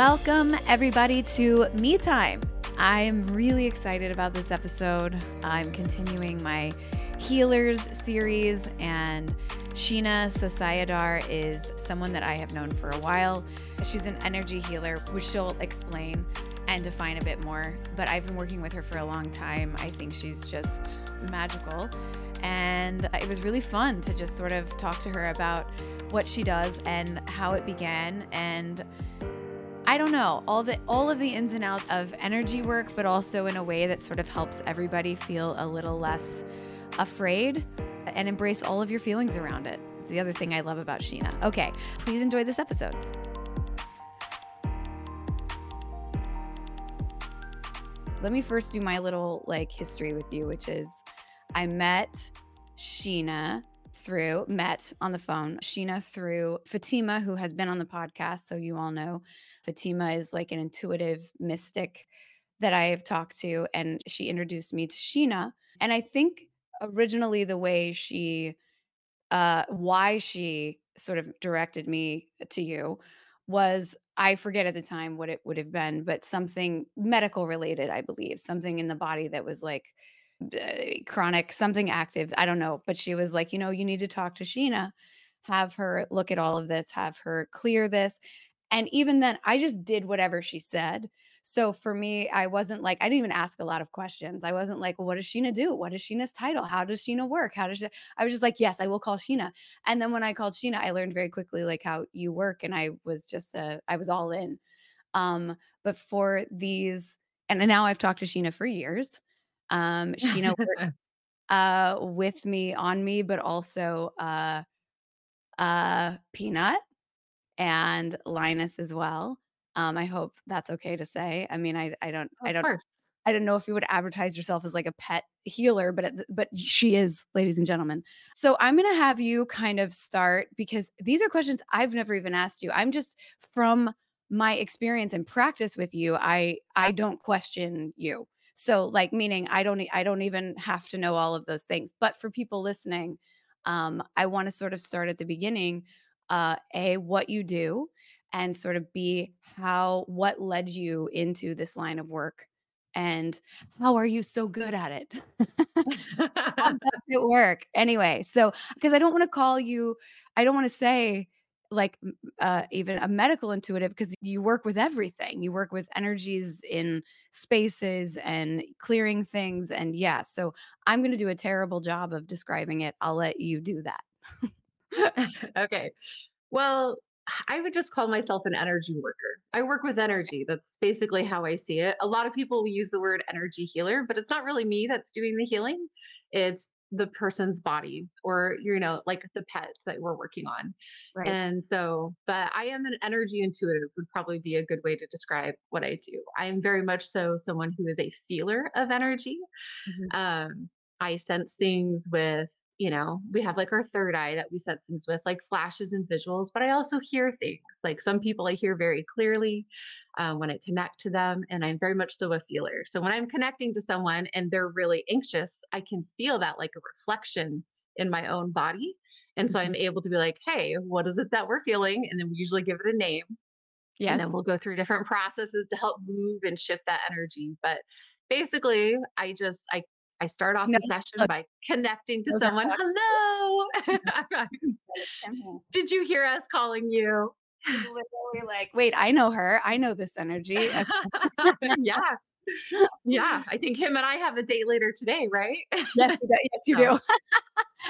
Welcome, everybody, to Me Time. I'm really excited about this episode. I'm continuing my Healers series, and Sheena Sosiadar is someone that I have known for a while. She's an energy healer, which she'll explain and define a bit more. But I've been working with her for a long time. I think she's just magical. And it was really fun to just sort of talk to her about what she does and how it began and I don't know, all the all of the ins and outs of energy work, but also in a way that sort of helps everybody feel a little less afraid and embrace all of your feelings around it. It's the other thing I love about Sheena. Okay, please enjoy this episode. Let me first do my little like history with you, which is I met Sheena through, met on the phone, Sheena through Fatima, who has been on the podcast. So you all know Fatima is like an intuitive mystic that I have talked to, and she introduced me to Sheena. And I think originally the way she, uh, why she sort of directed me to you was I forget at the time what it would have been, but something medical related, I believe, something in the body that was like uh, chronic, something active. I don't know. But she was like, you know, you need to talk to Sheena, have her look at all of this, have her clear this. And even then, I just did whatever she said. So for me, I wasn't like, I didn't even ask a lot of questions. I wasn't like, well, what does Sheena do? What is Sheena's title? How does Sheena work? How does she? I was just like, yes, I will call Sheena. And then when I called Sheena, I learned very quickly like how you work. And I was just, uh, I was all in. Um, but for these, and now I've talked to Sheena for years. Um, Sheena worked uh, with me, on me, but also uh, uh, Peanut and Linus as well. Um, I hope that's okay to say. I mean, I I don't I don't course. I don't know if you would advertise yourself as like a pet healer, but it, but she is, ladies and gentlemen. So I'm gonna have you kind of start because these are questions I've never even asked you. I'm just from my experience and practice with you. I I don't question you. So like meaning I don't I don't even have to know all of those things. But for people listening, um, I want to sort of start at the beginning. Uh, a what you do and sort of b how what led you into this line of work and how are you so good at it? How does it work? Anyway, so because I don't wanna call you I don't wanna say, like, uh, even a medical intuitive because you work with everything. You work with energies in spaces and clearing things, and yeah, so I'm gonna do a terrible job of describing it. I'll let you do that. Okay. Well, I would just call myself an energy worker. I work with energy. That's basically how I see it. A lot of people use the word energy healer, but it's not really me that's doing the healing. It's the person's body or, you know, like the pet that we're working on. Right. And so, but I am an energy intuitive, would probably be a good way to describe what I do. I am very much so someone who is a feeler of energy. Mhm. Um, I sense things with, you know, we have like our third eye that we sense things with, like flashes and visuals, but I also hear things. Like some people I hear very clearly um, when I connect to them, and I'm very much so a feeler. So when I'm connecting to someone and they're really anxious, I can feel that like a reflection in my own body. And so. I'm able to be like, hey, what is it that we're feeling? And then we usually give it a name. Yeah. And then we'll go through different processes to help move and shift that energy. But basically, I just I I start off He the session by connecting to to someone. Hello. Did you hear us calling you? Literally like, "Wait, I know her. I know this energy." Yeah. Yeah. I think him and I have a date later today, right? Yes, you do yes, you do.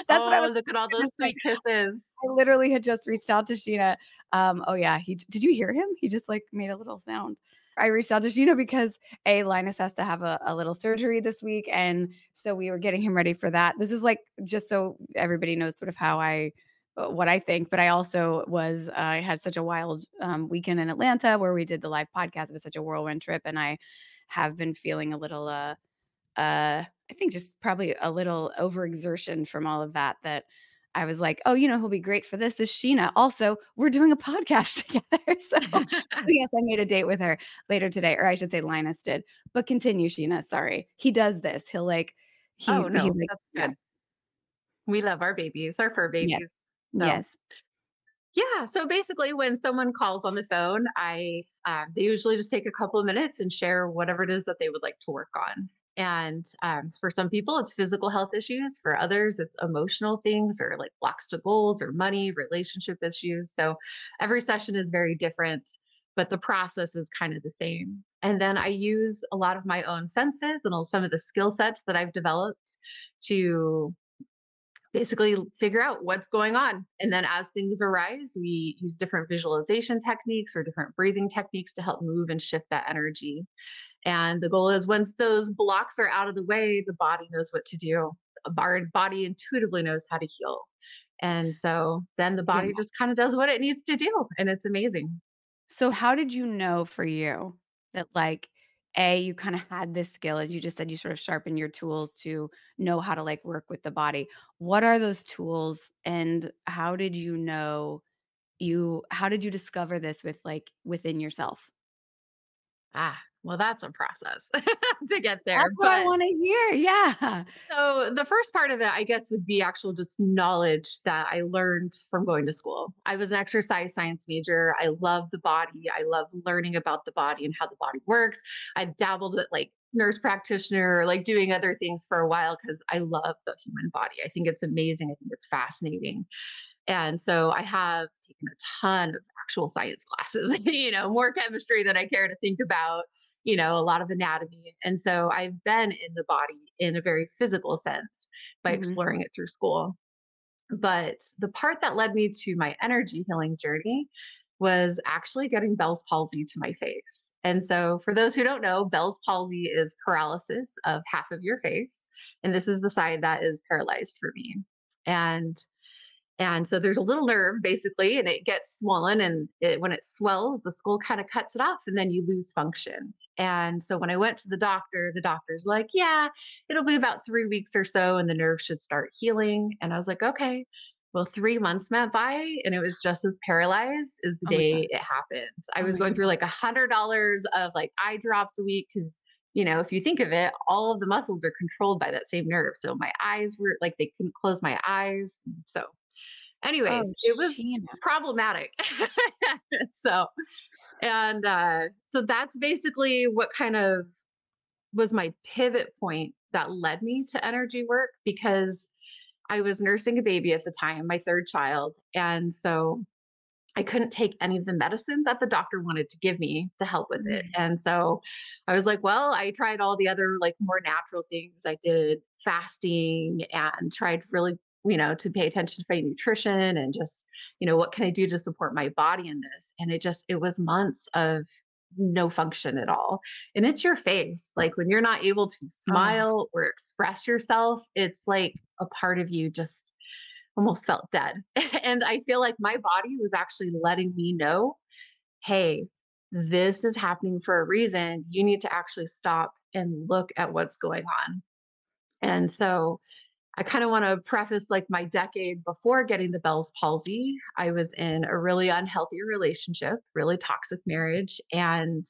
That's what I was oh, look at all those sweet kisses. I literally had just reached out to Sheena. Um, oh yeah, he did you hear him? He just like made a little sound. I reached out to Sheena because A, Linus has to have a, a little surgery this week. And so we were getting him ready for that. This is like just so everybody knows sort of how I uh, what I think, but I also was uh, I had such a wild um, weekend in Atlanta where we did the live podcast. It was such a whirlwind trip, and I have been feeling a little uh uh, I think just probably a little overexertion from all of that that I was like, "Oh, you know who'll be great for this is Sheena. Also, we're doing a podcast together." So so yes, I made a date with her later today, or I should say Linus did. But continue, Sheena, sorry. He does this. He'll like he oh he no, like that's yeah. good. We love our babies, our fur Yes. babies. So Yes. Yeah, so basically, when someone calls on the phone, I um, they usually just take a couple of minutes and share whatever it is that they would like to work on. And um, for some people, it's physical health issues. For others, it's emotional things or like blocks to goals or money, relationship issues. So every session is very different, but the process is kind of the same. And then I use a lot of my own senses and some of the skill sets that I've developed to basically figure out what's going on. And then as things arise, we use different visualization techniques or different breathing techniques to help move and shift that energy. And the goal is once those blocks are out of the way, the body knows what to do. Our body intuitively knows how to heal. And so then the Yeah. body just kind of does what it needs to do. And it's amazing. So how did you know for you that like A, you kind of had this skill, as you just said, you sort of sharpen your tools to know how to like work with the body. What are those tools and how did you know you how did you discover this with like within yourself? Ah, well, that's a process to get there. That's what I want to hear. Yeah. So the first part of it, I guess, would be actual just knowledge that I learned from going to school. I was an exercise science major. I love the body. I love learning about the body and how the body works. I've dabbled at like nurse practitioner, like doing other things for a while because I love the human body. I think it's amazing. I think it's fascinating. And so I have taken a ton of actual science classes, you know, more chemistry than I care to think about, you know, a lot of anatomy. And so I've been in the body in a very physical sense by Mhm. exploring it through school. But the part that led me to my energy healing journey was actually getting Bell's palsy to my face. And so, for those who don't know, Bell's palsy is paralysis of half of your face. And this is the side that is paralyzed for me. And and so there's a little nerve basically, and it gets swollen. And it, when it swells, the skull kind of cuts it off, and then you lose function. And so when I went to the doctor, the doctor's like, Yeah, it'll be about three weeks or so, and the nerve should start healing. And I was like, Okay. Well, three months went by, and it was just as paralyzed as the Oh day it happened. I Oh was going through like a hundred dollars of like eye drops a week because you know, if you think of it, all of the muscles are controlled by that same nerve. So my eyes were like they couldn't close my eyes. So Oh, Anyways, it was Sheena. problematic. So and, uh, so that's basically what kind of was my pivot point that led me to energy work because I was nursing a baby at the time, my 3rd child, and so I couldn't take any of the medicine that the doctor wanted to give me to help with it, Mm. and so I was like, "Well," I tried all the other, like, more natural things. I did fasting and tried really, you know, to pay attention to my nutrition and just, you know, what can I do to support my body in this? And it just it was months of no function at all. And it's your face. Like, when you're not able to Oh, smile or express yourself, it's like a part of you just almost felt dead. and I feel like my body was actually letting me know, hey, this is happening for a reason. You need to actually stop and look at what's going on. And so I kind of want to preface like my decade before getting the Bell's palsy. I was in a really unhealthy relationship, really toxic marriage, and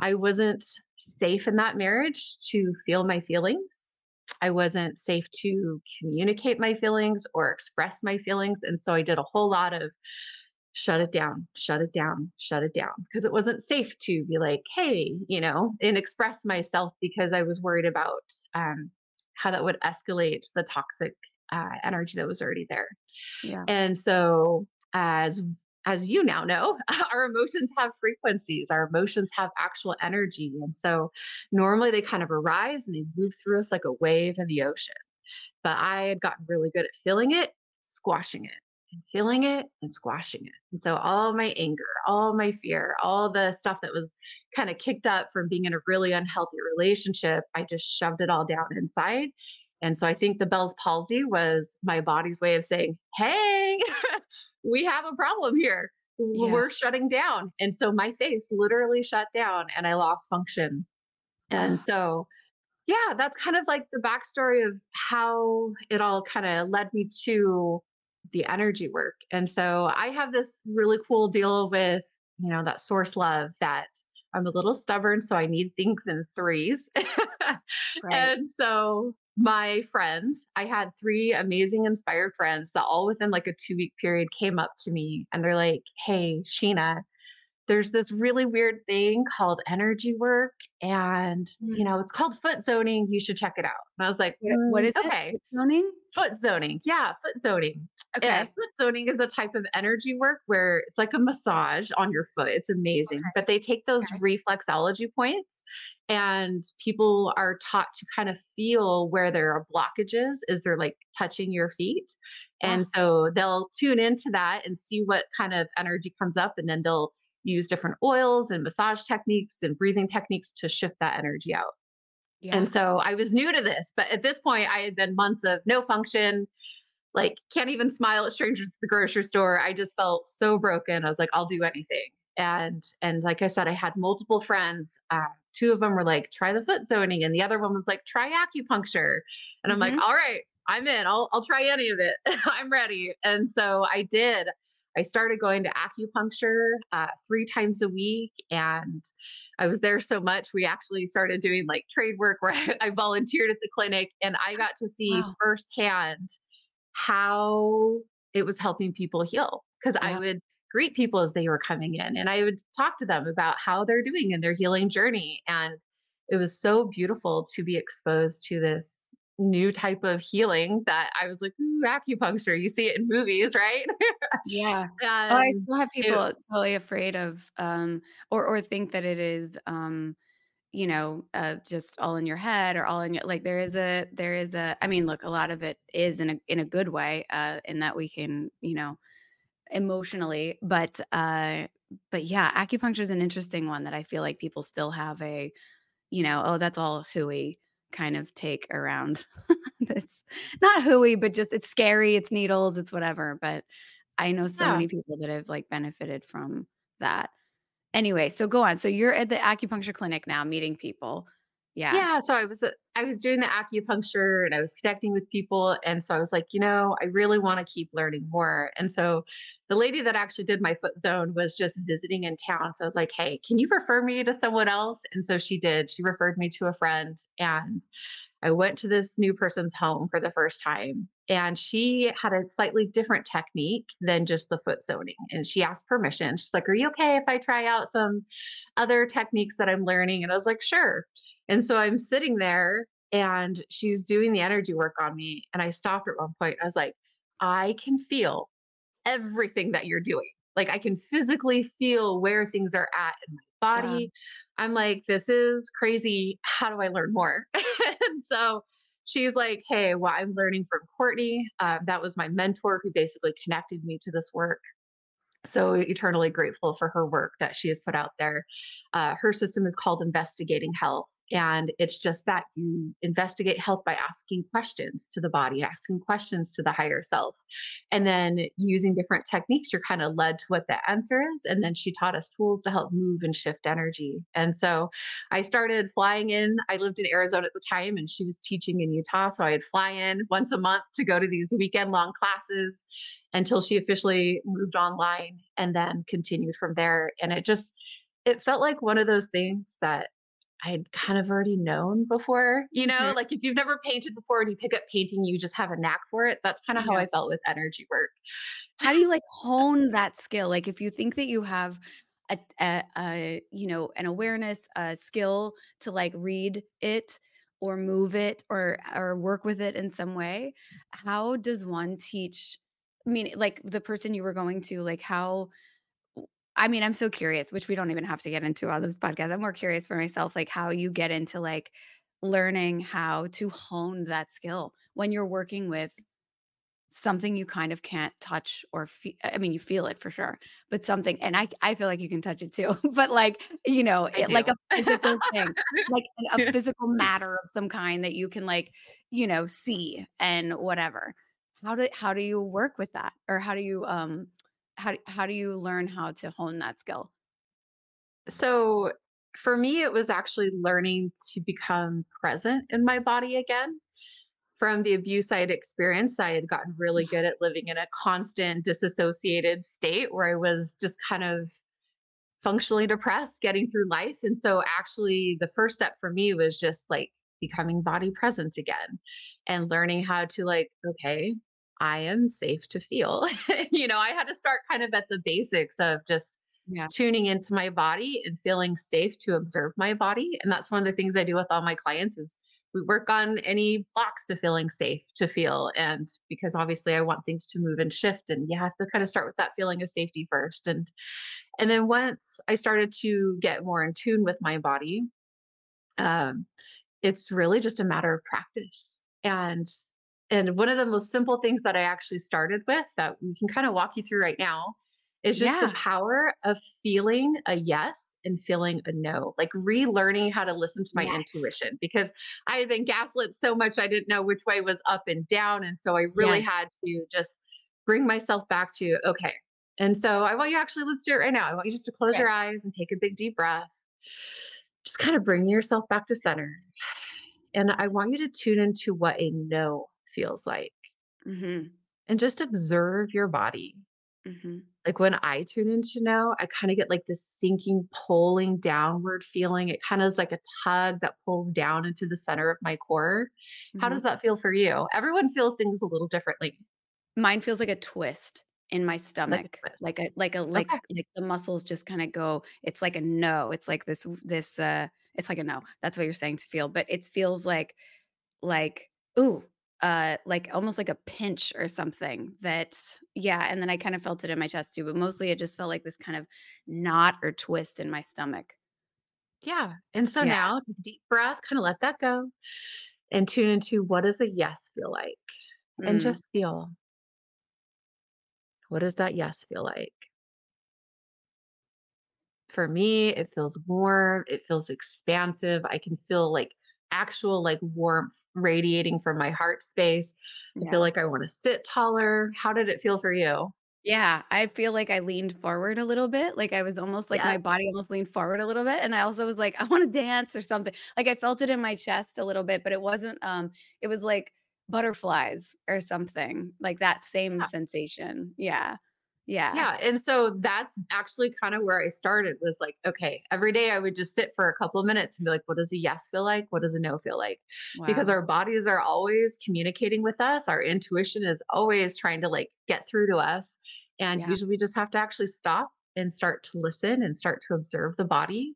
I wasn't safe in that marriage to feel my feelings. I wasn't safe to communicate my feelings or express my feelings. And so I did a whole lot of shut it down, shut it down, shut it down, because it wasn't safe to be like, hey, you know, and express myself because I was worried about um, how that would escalate the toxic uh, energy that was already there. yeah. And so as as you now know, our emotions have frequencies. Our emotions have actual energy. And so normally they kind of arise and they move through us like a wave in the ocean. But I had gotten really good at feeling it, squashing it, and feeling it and squashing it. And so all my anger, all my fear, all the stuff that was kind of kicked up from being in a really unhealthy relationship, I just shoved it all down inside. And so I think the Bell's palsy was my body's way of saying, hey, we have a problem here. Yeah. We're shutting down. And so my face literally shut down and I lost function. And so yeah, that's kind of like the backstory of how it all kind of led me to the energy work. And so I have this really cool deal with, you know, that source love that I'm a little stubborn, so I need things in threes. right. and so my friends, I had three amazing inspired friends that all within like a two week period came up to me and they're like, Hey, Sheena, there's this really weird thing called energy work and Mm. you know it's called foot zoning you should check it out and i was like What what "Mm, is it? okay Foot zoning? foot zoning yeah foot zoning yeah Okay. foot zoning is a type of energy work where it's like a massage on your foot it's amazing Okay. but they take those Okay. reflexology points and people are taught to kind of feel where there are blockages as they're like touching your feet Ah, and so they'll tune into that and see what kind of energy comes up and then they'll use different oils and massage techniques and breathing techniques to shift that energy out. yeah. And so I was new to this, but at this point I had been months of no function, like can't even smile at strangers at the grocery store. I just felt so broken. I was like, I'll do anything. And and like I said, I had multiple friends. Uh, two of them were like, try the foot zoning, and the other one was like, try acupuncture. And I'm like, Mhm. all right, I'm in. I'll I'll try any of it. I'm ready. And so I did. I started going to acupuncture uh, three times a week, and I was there so much. We actually started doing like trade work where I, I volunteered at the clinic, and I got to see Wow. firsthand how it was helping people heal because I would greet people as they were coming in and I would talk to them about how they're doing in their healing journey. And it was so beautiful to be exposed to this new type of healing that I was like, ooh, acupuncture. You see it in movies, right? Yeah. Oh, I still have it, people totally afraid of, um, or or think that it is, um, you know, uh, just all in your head or all in your like there is a there is a I mean, look, a lot of it is in a in a good way, uh, in that we can, you know, emotionally, but uh, but yeah, acupuncture is an interesting one that I feel like people still have a, you know, oh, that's all hooey kind of take around this. Not hooey, but just it's scary, it's needles, it's whatever. But I know so yeah. many people that have like benefited from that. Anyway, so go on. So you're at the acupuncture clinic now meeting people. Yeah. Yeah, so I was uh, I was doing the acupuncture and I was connecting with people and so I was like, you know, I really want to keep learning more. And so the lady that actually did my foot zone was just visiting in town. So I was like, "Hey, can you refer me to someone else?" And so she did. She referred me to a friend and I went to this new person's home for the first time and she had a slightly different technique than just the foot zoning. And she asked permission. She's like, "Are you okay if I try out some other techniques that I'm learning?" And I was like, "Sure." And so I'm sitting there and she's doing the energy work on me. And I stopped at one point. I was like, I can feel everything that you're doing. Like I can physically feel where things are at in my body. I'm like, this is crazy. How do I learn more? and so she's like, hey, well, I'm learning from Courtney. Uh, that was my mentor who basically connected me to this work so eternally grateful for her work that she has put out there. Uh, her system is called Investigating Health. And it's just that you investigate health by asking questions to the body, asking questions to the higher self. And then using different techniques, you're kind of led to what the answer is. And then she taught us tools to help move and shift energy. And so I started flying in. I lived in Arizona at the time and she was teaching in Utah. So I'd fly in once a month to go to these weekend long classes until she officially moved online and then continued from there. And it just, it felt like one of those things that I'd kind of already known before, you know, Mhm. like if you've never painted before and you pick up painting, you just have a knack for it. That's kind of how I felt with energy work. How do you like hone that skill? Like if you think that you have a, a, a you know an awareness, a skill to like read it or move it or or work with it in some way, how does one teach? I mean, like the person you were going to, like how I mean, I'm so curious, which we don't even have to get into on this podcast. I'm more curious for myself, like how you get into like learning how to hone that skill when you're working with something you kind of can't touch or I mean, you feel it for sure, but something and I I feel like you can touch it too, but like, you know, it like a physical thing, like a physical matter of some kind that you can like, you know, see and whatever. How do how do you work with that? Or how do you, um, how do how do you learn how to hone that skill? so for me, it was actually learning to become present in my body again. From the abuse I had experienced, I had gotten really good at living in a constant disassociated state where I was just kind of functionally depressed getting through life. And so actually the first step for me was just like becoming body present again and learning how to like, okay, I am safe to feel. you know, I had to start kind of at the basics of just Yeah. tuning into my body and feeling safe to observe my body. And that's one of the things I do with all my clients is we work on any blocks to feeling safe to feel. And because obviously I want things to move and shift and you have to kind of start with that feeling of safety first. And and then once I started to get more in tune with my body, um, it's really just a matter of practice. And and one of the most simple things that I actually started with that we can kind of walk you through right now is just the power of feeling a yes and feeling a no, like relearning how to listen to my Yes. intuition because I had been gaslit so much I didn't know which way was up and down. And so I really Yes. had to just bring myself back to, okay. And so I want you actually, let's do it right now. I want you just to close your eyes and take a big deep breath. Just kind of bring yourself back to center. And I want you to tune into what a no feels like Mhm. and just observe your body. Mhm. Like when I tune into no, I kind of get like this sinking, pulling downward feeling. It kind of is like a tug that pulls down into the center of my core. How does that feel for you? Everyone feels things a little differently, Mine feels like a twist in my stomach, like a like a like Okay. like the muscles just kinda go it's like a no, it's like this this, uh it's like a no. That's what you're saying to feel, but it feels like like, ooh, uh, like almost like a pinch or something that yeah, and then I kind of felt it in my chest too, but mostly it just felt like this kind of knot or twist in my stomach. Yeah. And so Yeah. now, deep breath, kind of let that go and tune into what does a yes feel like? And Mm, just feel what does that yes feel like? For me, it feels warm, it feels expansive. I can feel like actual like warmth radiating from my heart space. I feel like I want to sit taller. How did it feel for you? Yeah, I feel like I leaned forward a little bit, like, I was almost like Yeah. my body almost leaned forward a little bit, and I also was like, "I wanna dance," or something. Like, I felt it in my chest a little bit, but it wasn't, um it was like butterflies or something, like that same Yeah. sensation. Yeah. Yeah. Yeah, and so that's actually kind of where I started was like, okay, every day I would just sit for a couple of minutes and be like, what does a yes feel like? What does a no feel like? Because our bodies are always communicating with us. Our intuition is always trying to like get through to us. And Yeah. usually we just have to actually stop and start to listen and start to observe the body.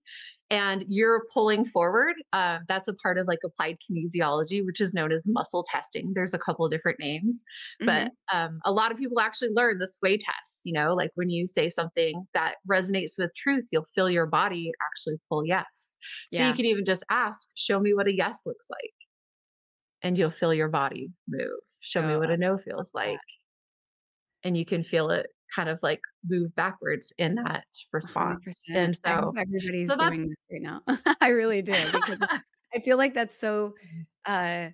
And you're pulling forward. Uh, that's a part of like applied kinesiology, which is known as muscle testing. There's a couple of different names but Mhm. um, a lot of people actually learn the sway test. You know, like when you say something that resonates with truth, you'll feel your body actually pull yes. So you can even just ask, "Show me what a yes looks like," and you'll feel your body move. "Show me Oh, what a no feels like," and you can feel it kind of like move backwards in that response. 100%. And so, everybody's so doing this right now. I really do because I feel like that's so, uh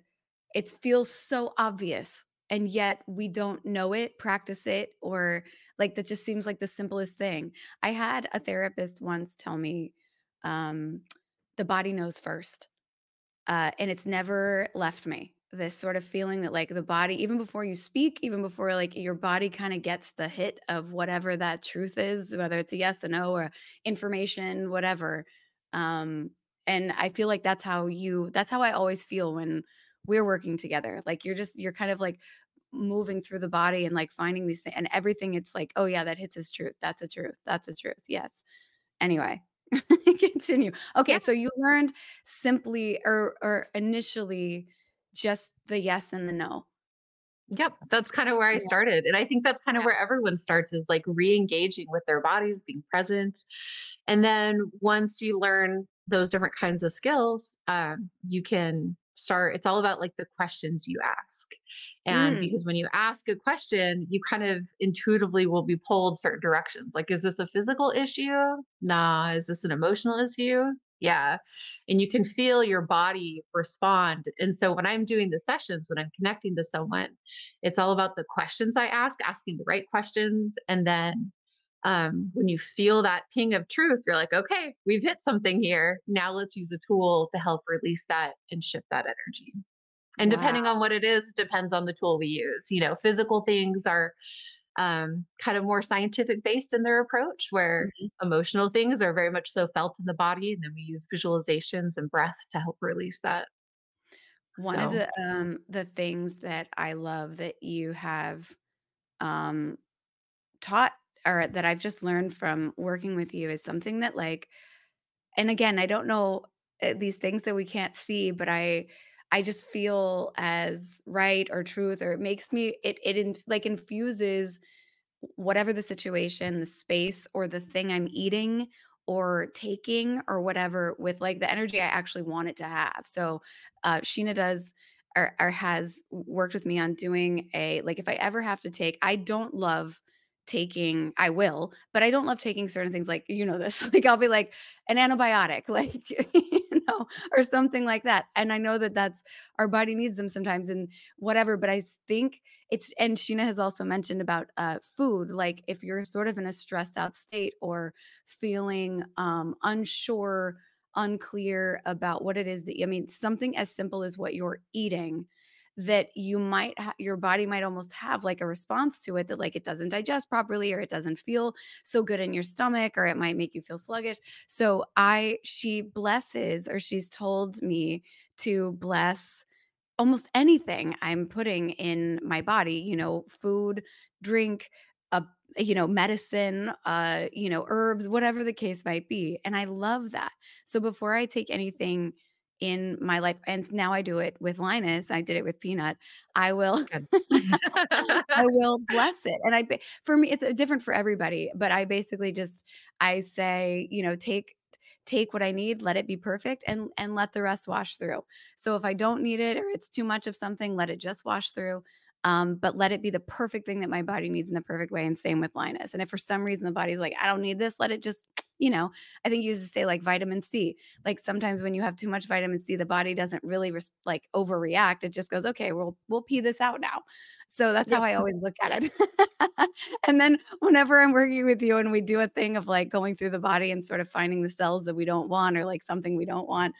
it feels so obvious, and yet we don't know it, practice it, or like that just seems like the simplest thing. I had a therapist once tell me, um, "The body knows first." Uh, and it's never left me. This sort of feeling that like the body, even before you speak, even before like your body kind of gets the hit of whatever that truth is, whether it's a yes, or no, or information, whatever. Um, and I feel like that's how you, that's how I always feel when we're working together. Like you're just, you're kind of like moving through the body and like finding these things and everything. It's like, oh yeah, that hits as truth. That's a truth. That's a truth. Yes. Anyway, continue. yeah, Okay, so you learned simply or or initially just the yes and the no. Yep, that's kind of where I started. And I think that's kind of where everyone starts is like re-engaging with their bodies, being present. And then once you learn those different kinds of skills, um, you can start. It's all about like the questions you ask. And Mm, because when you ask a question, you kind of intuitively will be pulled certain directions. Like, is this a physical issue? Nah. Is this an emotional issue? Yeah and you can feel your body respond. And so when I'm doing the sessions, when I'm connecting to someone, it's all about the questions I ask, asking the right questions. And then um, when you feel that ping of truth, you're like, okay, we've hit something here. Now let's use a tool to help release that and shift that energy. And wow. depending on what it is, depends on the tool we use. You know, physical things are um, kind of more scientific based in their approach, where Mhm. emotional things are very much so felt in the body. And then we use visualizations and breath to help release that. One of the, um, the things that I love that you have, um, taught or that I've just learned from working with you is something that, like and again, I don't know, eh, these things that we can't see, but I I just feel as right or truth or it makes me it it in like, infuses whatever the situation, the space, or the thing I'm eating or taking or whatever with, like, the energy I actually want it to have. So, uh, Sheena does or or has worked with me on doing a like, if I ever have to take I don't love taking I will, but I don't love taking certain things like, you know this, like, I'll be like, an antibiotic, like, know, or something like that, and I know that that's our body needs them sometimes and whatever, but I think it's and Sheena has also mentioned about, uh, food, like, if you're sort of in a stressed out state or feeling, um, unsure, unclear about what it is that I mean, something as simple as what you're eating that you might ha your body might almost have, like, a response to it that, like, it doesn't digest properly or it doesn't feel so good in your stomach or it might make you feel sluggish. So I she blesses or she's told me to bless almost anything I'm putting in my body, you know, food, drink, uh, you know, medicine, uh, you know, herbs, whatever the case might be. And I love that. So before I take anything in my life, and now I do it with Linus, I did it with Peanut, I will. I will bless it. And I for me, it's, uh, different for everybody, but I basically just I say, you know, take take what I need, let it be perfect, and and let the rest wash through. So if I don't need it or it's too much of something, let it just wash through, um, but let it be the perfect thing that my body needs in the perfect way, and same with Linus. And if for some reason the body's like, "I don't need this," let it just you know, I think you used to say, like, vitamin C. Like, sometimes when you have too much vitamin C, the body doesn't really res like, overreact. It just goes, "Okay, we'll we'll pee this out now." So that's how I always look at it. And then whenever I'm working with you and we do a thing of, like, going through the body and sort of finding the cells that we don't want or, like, something we don't want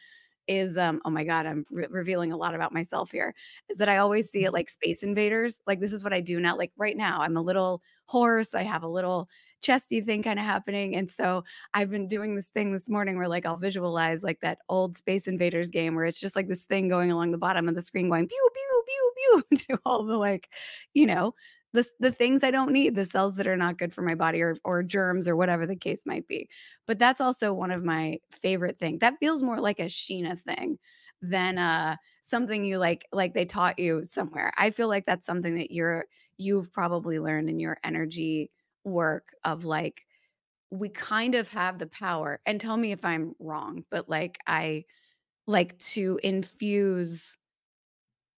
is, um oh my god, I'm re revealing a lot about myself here, is that I always see it like Space Invaders. Like, this is what I do now. Like, right now, I'm a little hoarse, I have a little chesty thing kinda happening, and so I've been doing this thing this morning where, like, I'll visualize, like, that old Space Invaders game where it's just, like, this thing going along the bottom of the screen going, "Pew, pew, pew, pew," to all the, like, you know, the the things I don't need, the cells that are not good for my body or or germs or whatever the case might be. But that's also one of my favorite thing that feels more like a Sheena thing than, uh, something you like like they taught you somewhere. I feel like that's something that you're you've probably learned in your energy work of, like, we kind of have the power and tell me if I'm wrong, but, like, I like to infuse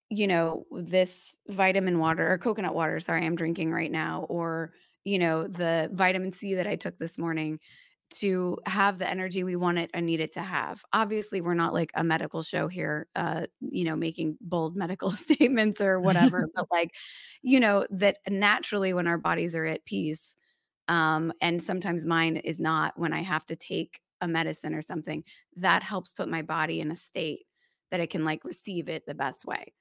you know, this vitamin water or coconut water, sorry, I'm drinking right now, or, you know, the vitamin C that I took this morning to have the energy we want it and need it to have. Obviously, we're not like a medical show here, uh, you know, making bold medical statements or whatever, but like, you know, that naturally when our bodies are at peace, um, and sometimes mine is not when I have to take a medicine or something, that helps put my body in a state that it can like receive it the best way.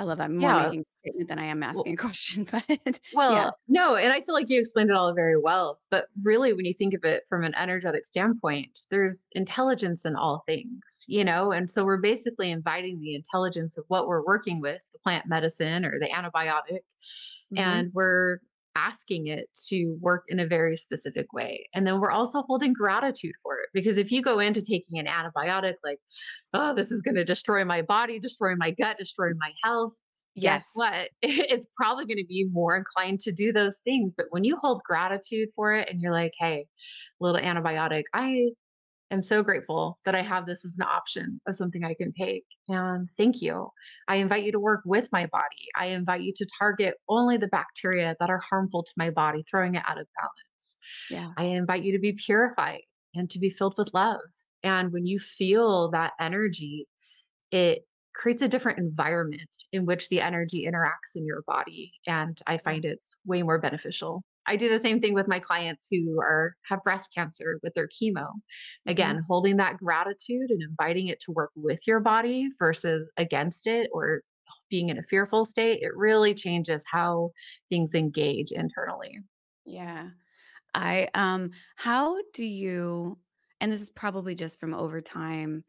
I love I'm more Yeah. making a statement than I am Well asking a question, but well, yeah. well, no, and I feel like you explained it all very well, but really when you think of it from an energetic standpoint, there's intelligence in all things, you know? And so we're basically inviting the intelligence of what we're working with, the plant medicine or the antibiotic, Mhm. and we're asking it to work in a very specific way. And then we're also holding gratitude for it because if you go into taking an antibiotic like, "Oh, this is gonna destroy my body, destroy my gut, destroy my health," guess Yes. what? It's probably gonna be more inclined to do those things, but when you hold gratitude for it and you're like, "Hey, little antibiotic, I am so grateful that I have this as an option of something I can take. And thank you. I invite you to work with my body. I invite you to target only the bacteria that are harmful to my body, throwing it out of balance. Yeah. I invite you to be purified and to be filled with love. And when you feel that energy, it creates a different environment in which the energy interacts in your body. And I find it's way more beneficial. I do the same thing with my clients who are have breast cancer with their chemo. Mhm. Again, holding that gratitude and inviting it to work with your body versus against it or being in a fearful state, it really changes how things engage internally. Yeah. I, um how do you and this is probably just from over time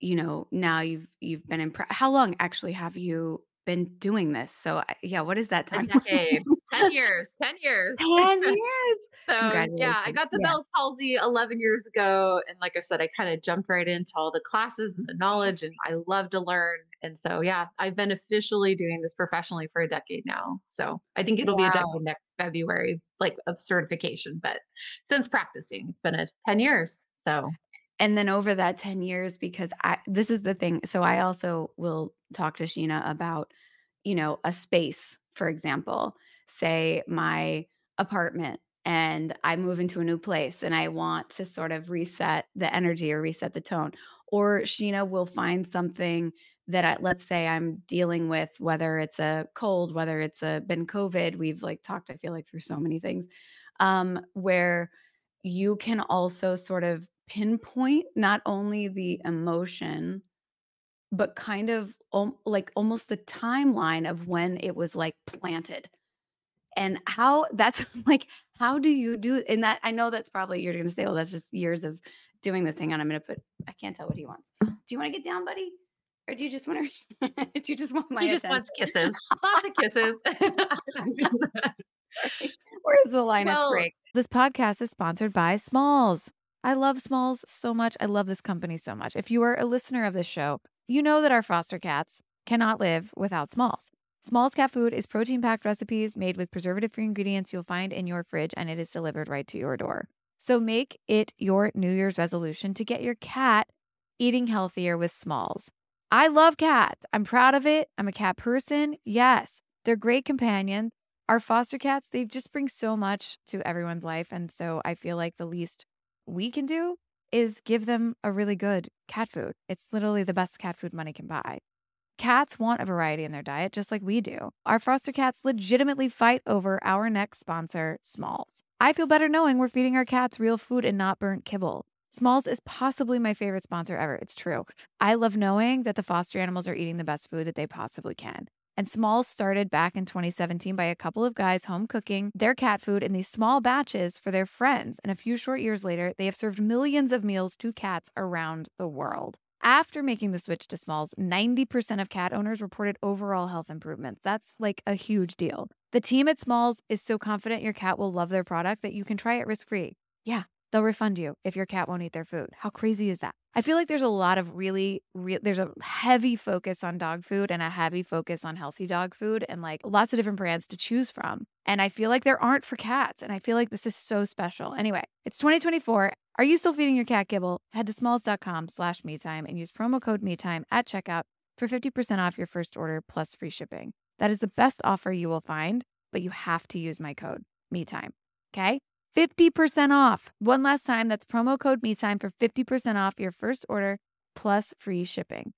you know, now you've you've been in how long actually have you been doing this? So, yeah, what is that A decade. 10 years, 10 years. 10 years! So, yeah, I got the Yeah. Bell's palsy 11 years ago, and like I said, I kinda jumped right into all the classes and the knowledge, and I love to learn, and so, yeah, I've been officially doing this professionally for a decade now. So, I think it'll be a decade next February, like, of certification, but since practicing, it's been, a 10 years, so And then over that 10 years because I this is the thing, so I also will talk to Sheena about, you know, a space, for example, say my apartment and I move into a new place and I want to sort of reset the energy or reset the tone, or Sheena will find something that I let's say I'm dealing with, whether it's a cold, whether it's a been COVID, we've, like, talked, I feel like, through so many things, um, where you can also sort of pinpoint not only the emotion, but kind of al like, almost the timeline of when it was, like, planted. And how that's like, how do you do and that I know that's probably you're gonna say, "Well, that's just years of doing this." Hang on, I'm gonna put I can't tell what he wants. Uh. Do you wanna get down, buddy? Or do you just wanna do you just want my he just attention? wants kisses. Lots of kisses. Where's the Linus Well break? This podcast is sponsored by Smalls. I love Smalls so much. I love this company so much. If you are a listener of this show, you know that our foster cats cannot live without Smalls. Smalls cat food is protein packed recipes made with preservative free ingredients you'll find in your fridge, and it is delivered right to your door. So make it your New Year's resolution to get your cat eating healthier with Smalls. I love cats. I'm proud of it. I'm a cat person. Yes, they're great companions. Our foster cats, they just bring so much to everyone's life. And so I feel like the least we can do is give them a really good cat food. It's literally the best cat food money can buy. Cats want a variety in their diet, just like we do. Our foster cats legitimately fight over our next sponsor, Smalls. I feel better knowing we're feeding our cats real food and not burnt kibble. Smalls is possibly my favorite sponsor ever. It's true. I love knowing that the foster animals are eating the best food that they possibly can. And Smalls started back in 2017 by a couple of guys home cooking their cat food in these small batches for their friends. And a few short years later, they have served millions of meals to cats around the world. After making the switch to Smalls, 90% of cat owners reported overall health improvements. That's like a huge deal. The team at Smalls is so confident your cat will love their product that you can try it risk free. Yeah, they'll refund you if your cat won't eat their food. How crazy is that? I feel like there's a lot of really, re- there's a heavy focus on dog food and a heavy focus on healthy dog food and like lots of different brands to choose from. And I feel like there aren't for cats. And I feel like this is so special. Anyway, it's 2024. Are you still feeding your cat kibble? Head to smalls.com slash me time and use promo code me time at checkout for 50% off your first order plus free shipping. That is the best offer you will find, but you have to use my code me time. Okay? 50% off. One last time, that's promo code me time for 50% off your first order plus free shipping.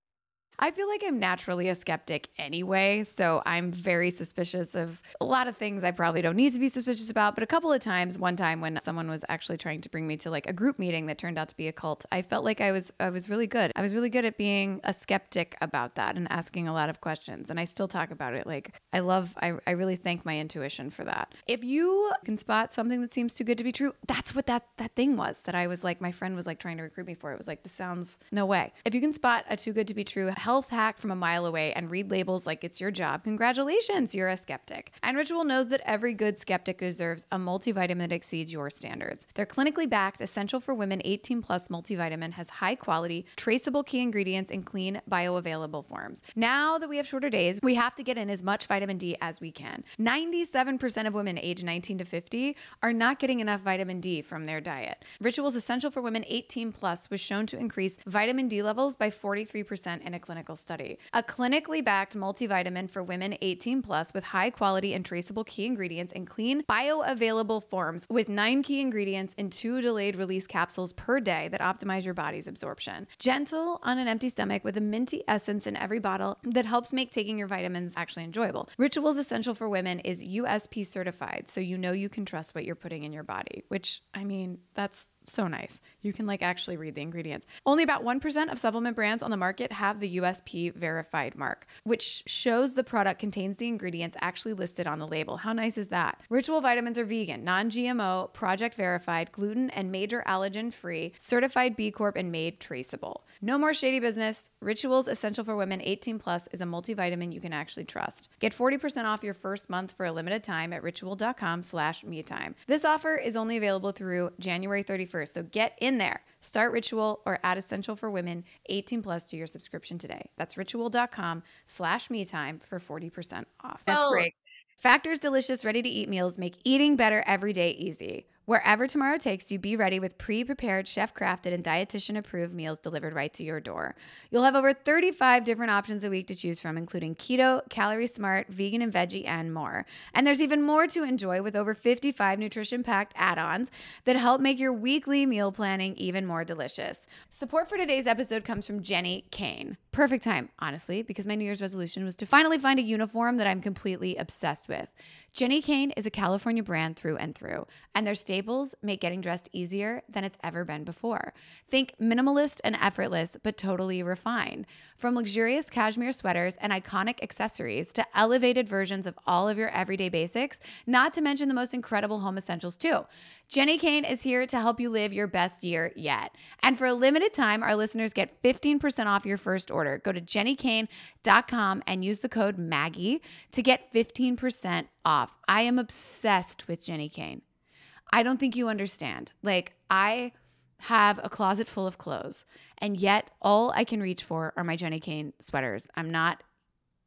I feel like I'm naturally a skeptic anyway, so I'm very suspicious of a lot of things I probably don't need to be suspicious about. But a couple of times, one time when someone was actually trying to bring me to like a group meeting that turned out to be a cult, I felt like I was I was really good. I was really good at being a skeptic about that and asking a lot of questions. And I still talk about it. Like I love I, I really thank my intuition for that. If you can spot something that seems too good to be true, that's what that that thing was that I was like my friend was like trying to recruit me for. It was like this sounds no way. If you can spot a too good to be true health hack from a mile away and read labels like it's your job, congratulations, you're a skeptic. And Ritual knows that every good skeptic deserves a multivitamin that exceeds your standards. Their clinically backed, essential for women 18 plus multivitamin has high quality, traceable key ingredients in clean, bioavailable forms. Now that we have shorter days, we have to get in as much vitamin D as we can. 97% of women aged 19 to 50 are not getting enough vitamin D from their diet. Ritual's essential for women 18 plus was shown to increase vitamin D levels by 43% in a clinical study. A clinically backed multivitamin for women 18 plus with high quality and traceable key ingredients in clean, bioavailable forms with nine key ingredients in two delayed release capsules per day that optimize your body's absorption. Gentle on an empty stomach with a minty essence in every bottle that helps make taking your vitamins actually enjoyable. Rituals Essential for Women is USP certified, so you know you can trust what you're putting in your body, which, I mean, that's so nice. You can like actually read the ingredients. Only about 1% of supplement brands on the market have the USP verified mark, which shows the product contains the ingredients actually listed on the label. How nice is that? Ritual vitamins are vegan, non-GMO, project verified, gluten and major allergen free, certified B Corp and made traceable. No more shady business. Rituals Essential for Women 18 Plus is a multivitamin you can actually trust. Get 40% off your first month for a limited time at ritual.com slash me time. This offer is only available through January 31st, so get in there. Start Ritual or add Essential for Women 18 Plus to your subscription today. That's ritual.com slash me time for 40% off. That's Oh. great. Factor's delicious, ready to eat meals make eating better every day easy. Wherever tomorrow takes you, be ready with pre prepared, chef crafted, and dietitian approved meals delivered right to your door. You'll have over 35 different options a week to choose from, including keto, calorie smart, vegan and veggie, and more. And there's even more to enjoy with over 55 nutrition packed add ons that help make your weekly meal planning even more delicious. Support for today's episode comes from Jenny Kane. Perfect time, honestly, because my New Year's resolution was to finally find a uniform that I'm completely obsessed with. Jenni Kayne is a California brand through and through, and their staples make getting dressed easier than it's ever been before. Think minimalist and effortless, but totally refined. From luxurious cashmere sweaters and iconic accessories to elevated versions of all of your everyday basics, not to mention the most incredible home essentials, too. Jenni Kayne is here to help you live your best year yet. And for a limited time, our listeners get 15% off your first order. Go to jennikayne.com and use the code MAGGIE to get 15% off. I am obsessed with Jenni Kayne. I don't think you understand. Like, I have a closet full of clothes, and yet all I can reach for are my Jenni Kayne sweaters. I'm not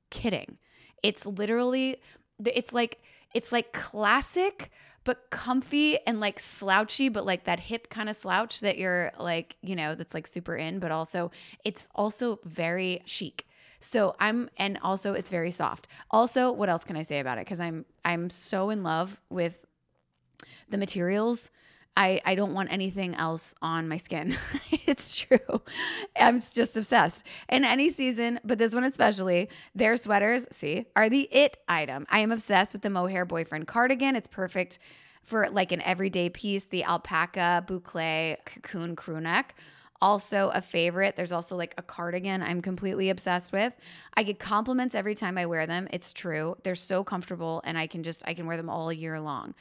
kidding. It's literally, it's like, it's like classic, but comfy and like slouchy, but like that hip kind of slouch that you're like, you know, that's like super in, but also it's also very chic. So I'm and also it's very soft. Also, what else can I say about it? Cuz I'm I'm so in love with the materials. I, I don't want anything else on my skin. it's true. I'm just obsessed. In any season, but this one especially, their sweaters, see, are the it item. I am obsessed with the mohair boyfriend cardigan. It's perfect for like an everyday piece. The alpaca boucle cocoon crew neck. Also a favorite. There's also like a cardigan I'm completely obsessed with. I get compliments every time I wear them. It's true. They're so comfortable and I can just I can wear them all year long.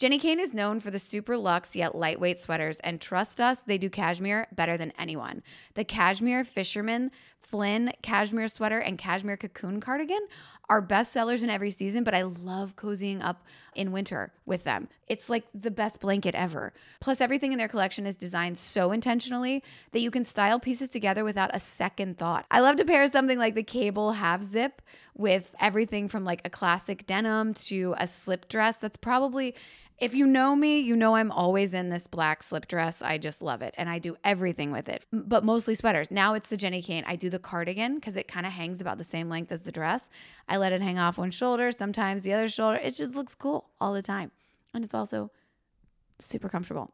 Jenni Kayne is known for the super luxe yet lightweight sweaters, and trust us, they do cashmere better than anyone. The Cashmere Fisherman Flynn cashmere sweater and cashmere cocoon cardigan are best sellers in every season, but I love cozying up in winter with them. It's like the best blanket ever. Plus, everything in their collection is designed so intentionally that you can style pieces together without a second thought. I love to pair something like the cable half zip with everything from like a classic denim to a slip dress that's probably if you know me, you know I'm always in this black slip dress. I just love it. And I do everything with it, but mostly sweaters. Now it's the Jenni Kayne. I do the cardigan because it kind of hangs about the same length as the dress. I let it hang off one shoulder, sometimes the other shoulder. It just looks cool all the time. And it's also super comfortable.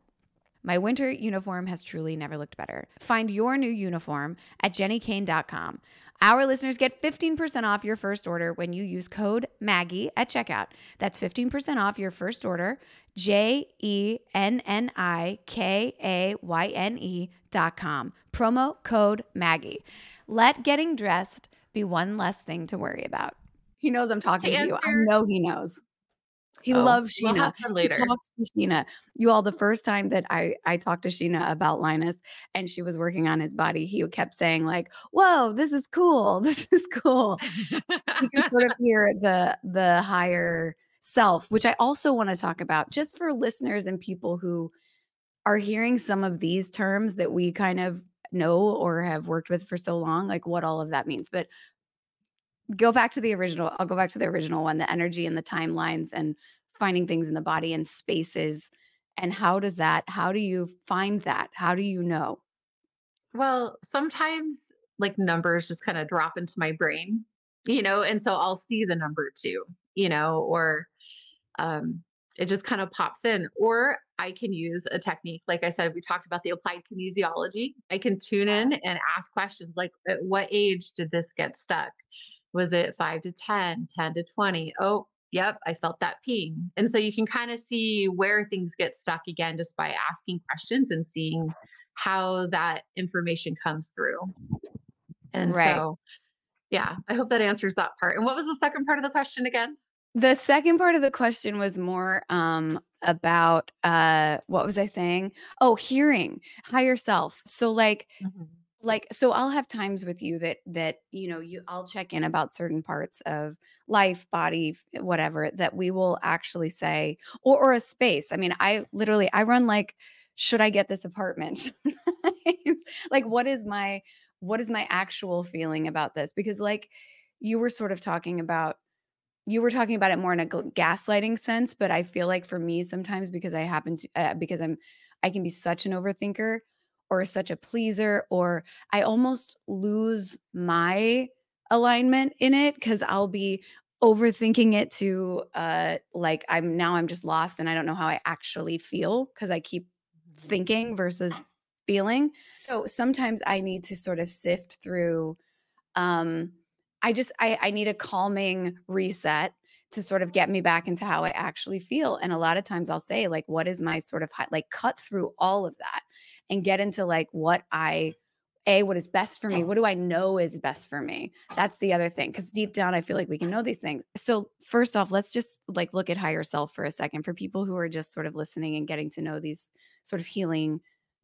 My winter uniform has truly never looked better. Find your new uniform at jennikayne.com. Our listeners get 15% off your first order when you use code MAGGIE at checkout. That's 15% off your first order, J E N N I K A Y N E dot com. Promo code MAGGIE. Let getting dressed be one less thing to worry about. He knows I'm talking to, you. I know he knows. He Oh, loves we'll Sheena. later. He talks to Sheena. You all, the first time that I I talked to Sheena about Linus and she was working on his body, he kept saying like, "Whoa, this is cool. This is cool." you can sort of hear the the higher self, which I also want to talk about just for listeners and people who are hearing some of these terms that we kind of know or have worked with for so long, like what all of that means. But go back to the original. I'll go back to the original one, the energy and the timelines and finding things in the body and spaces. And how does that, how do you find that? How do you know? Well, sometimes like numbers just kind of drop into my brain, you know, and so I'll see the number two you know, or um, it just kind of pops in. Or I can use a technique. Like I said, we talked about the applied kinesiology. I can tune in and ask questions like, at what age did this get stuck? Was it five to 10, 10 to 20? Oh, yep, I felt that ping. And so you can kind of see where things get stuck again just by asking questions and seeing how that information comes through. And Right. so, yeah, I hope that answers that part. And what was the second part of the question again? The second part of the question was more um about uh what was I saying? Oh, hearing higher self. So like like so I'll have times with you that that you know you I'll check in about certain parts of life, body, whatever that we will actually say or or a space. I mean, I literally I run like should I get this apartment? like what is my what is my actual feeling about this? Because like you were sort of talking about you were talking about it more in a gaslighting sense, but I feel like for me sometimes because I happen to uh, because I'm I can be such an overthinker or such a pleaser or I almost lose my alignment in it cuz I'll be overthinking it to uh like I'm now I'm just lost and I don't know how I actually feel cuz I keep Mhm. thinking versus feeling. So sometimes I need to sort of sift through um i just i i need a calming reset to sort of get me back into how i actually feel and a lot of times i'll say like what is my sort of hi- like cut through all of that and get into like what i a what is best for me what do i know is best for me that's the other thing because deep down i feel like we can know these things so first off let's just like look at higher self for a second for people who are just sort of listening and getting to know these sort of healing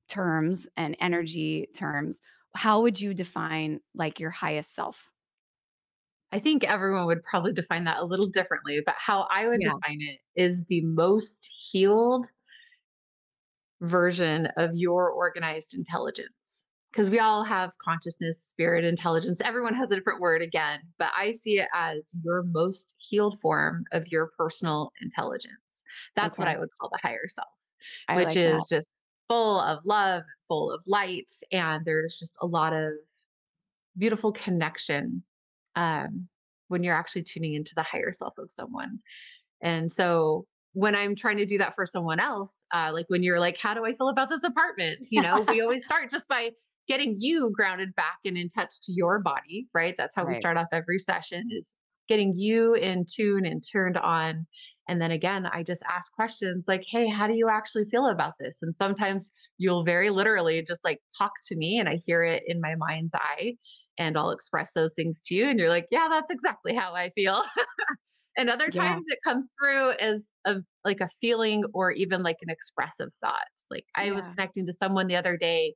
terms and energy terms how would you define like your highest self? I think everyone would probably define that a little differently, but how I would Yeah. define it is the most healed version of your organized intelligence. Because we all have consciousness, spirit, intelligence. Everyone has a different word again, but I see it as your most healed form of your personal intelligence. That's what I would call the higher self, I which like that. is just full of love, full of light, and there's just a lot of beautiful connection um, when you're actually tuning into the higher self of someone. And so when I'm trying to do that for someone else, uh, like when you're like, how do I feel about this apartment? You know, we always start just by getting you grounded back and in touch to your body, right? That's how we start off every session is getting you in tune and turned on. And then again, I just ask questions like, hey, how do you actually feel about this? And sometimes you'll very literally just like talk to me and I hear it in my mind's eye and I'll express those things to you. And you're like, yeah, that's exactly how I feel. and other Yeah. times it comes through as a like a feeling or even like an expressive thought. Like I was connecting to someone the other day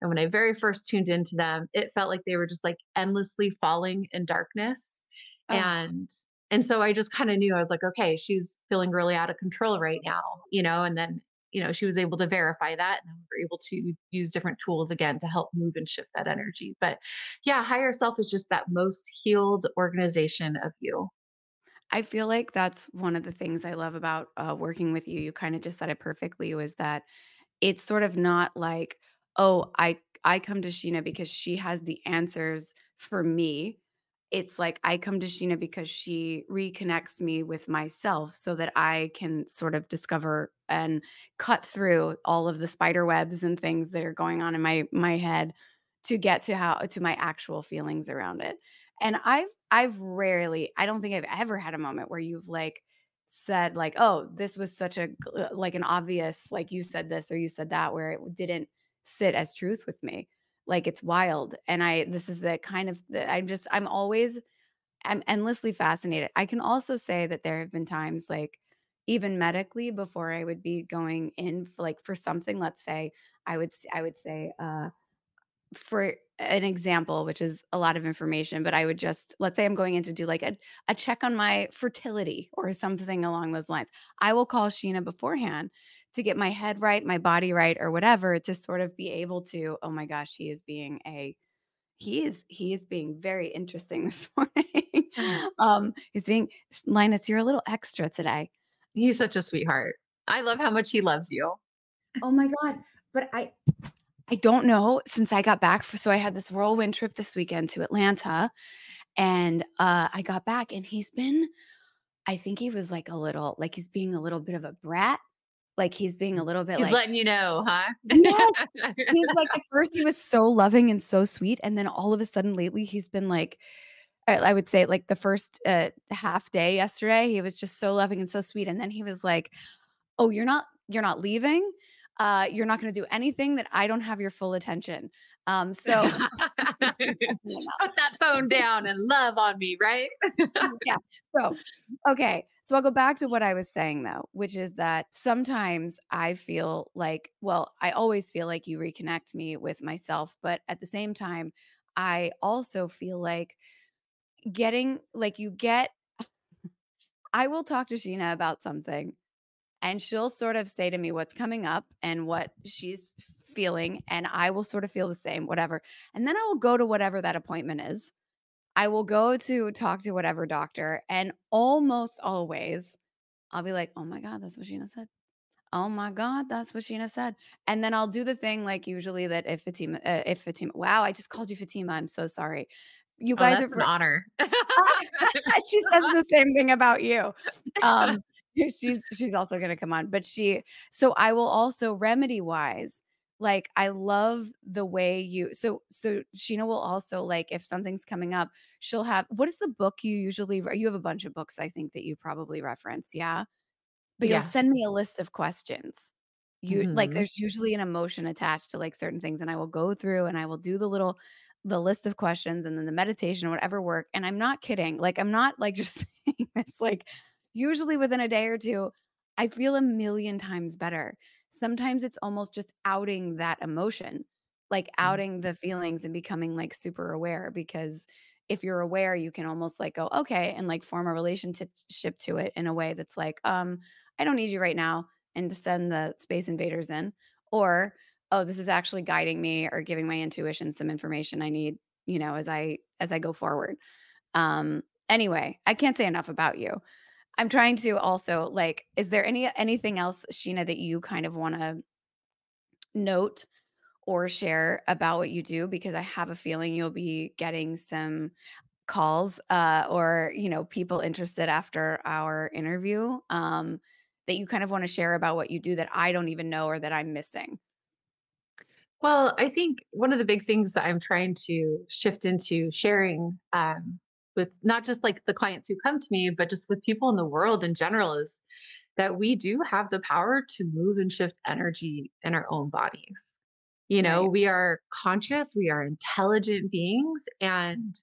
and when I very first tuned into them, it felt like they were just like endlessly falling in darkness. Oh, And and so I just kind of knew I was like, okay, she's feeling really out of control right now, you know, and then you know, she was able to verify that and we were able to use different tools again to help move and shift that energy. But yeah, higher self is just that most healed organization of you. I feel like that's one of the things I love about uh, working with you. You kind of just said it perfectly. Was that it's sort of not like, oh, I I come to Sheena because she has the answers for me. It's like I come to Sheena because she reconnects me with myself so that I can sort of discover and cut through all of the spider webs and things that are going on in my my head to get to how to my actual feelings around it. And I've I've rarely, I don't think I've ever had a moment where you've like said like, "Oh, this was such a uh, like an obvious like you said this or you said that," where it didn't sit as truth with me. Like it's wild, and I this is the kind of the, I'm just I'm always I'm endlessly fascinated. I can also say that there have been times like even medically before I would be going in for, like for something. Let's say I would I would say uh for an example, which is a lot of information, but I would just let's say I'm going in to do like a, a check on my fertility or something along those lines. I will call Sheena beforehand to get my head right, my body right, or whatever to sort of be able to, oh my gosh, he is being a he is he is being very interesting this morning. Um, he's being Linus, you're a little extra today. He's such a sweetheart. I love how much he loves you. Oh my god. But I I don't know since I got back for so I had this whirlwind trip this weekend to Atlanta And, uh, I got back and he's been I think he was like a little like he's being a little bit of a brat. Like he's being a little bit He's like letting you know, huh? Yes. He's like at first he was so loving and so sweet, and then all of a sudden lately he's been like I I would say like the first, uh, half day yesterday, he was just so loving and so sweet, and then he was like, "Oh, you're not you're not leaving? Uh, you're not gonna do anything that I don't have your full attention. Um, so Put that phone down and love on me, right? yeah. So, okay. So I'll go back to what I was saying though, which is that sometimes I feel like, well, I always feel like you reconnect me with myself, but at the same time, I also feel like getting, like, you get, I will talk to Sheena about something and she'll sort of say to me what's coming up and what she's feeling and I will sort of feel the same whatever and then I will go to whatever that appointment is I will go to talk to whatever doctor and almost always I'll be like oh my god that's what Sheena said oh my god that's what Sheena said and then I'll do the thing like usually that if Fatima uh, if Fatima wow I just called you Fatima I'm so sorry you Oh, guys are that's an honor. she says the same thing about you. Um, she's she's also gonna come on, but she so I will also remedy wise, like I love the way you so so Sheena will also like if something's coming up, she'll have what is the book you usually you have a bunch of books I think that you probably reference, yeah? But you'll Yeah. send me a list of questions. You like Mhm. there's usually an emotion attached to like certain things and I will go through and I will do the little the list of questions and then the meditation or whatever work and I'm not kidding. Like I'm not like just saying this like usually within a day or two I feel a million times better. Sometimes it's almost just outing that emotion. Like Mhm. outing the feelings and becoming like super aware because if you're aware you can almost like go okay and like form a relationship ship to it in a way that's like um I don't need you right now and send the space invaders in or oh this is actually guiding me or giving my intuition some information i need you know as i as i go forward um anyway i can't say enough about you i'm trying to also like is there any anything else sheena that you kind of want to note or share about what you do because i have a feeling you'll be getting some calls uh, or you know people interested after our interview um, that you kind of want to share about what you do that I don't even know or that I'm missing. Well, I think one of the big things that I'm trying to shift into sharing um, with not just like the clients who come to me, but just with people in the world in general is that we do have the power to move and shift energy in our own bodies. You know, Right. we are conscious, we are intelligent beings, and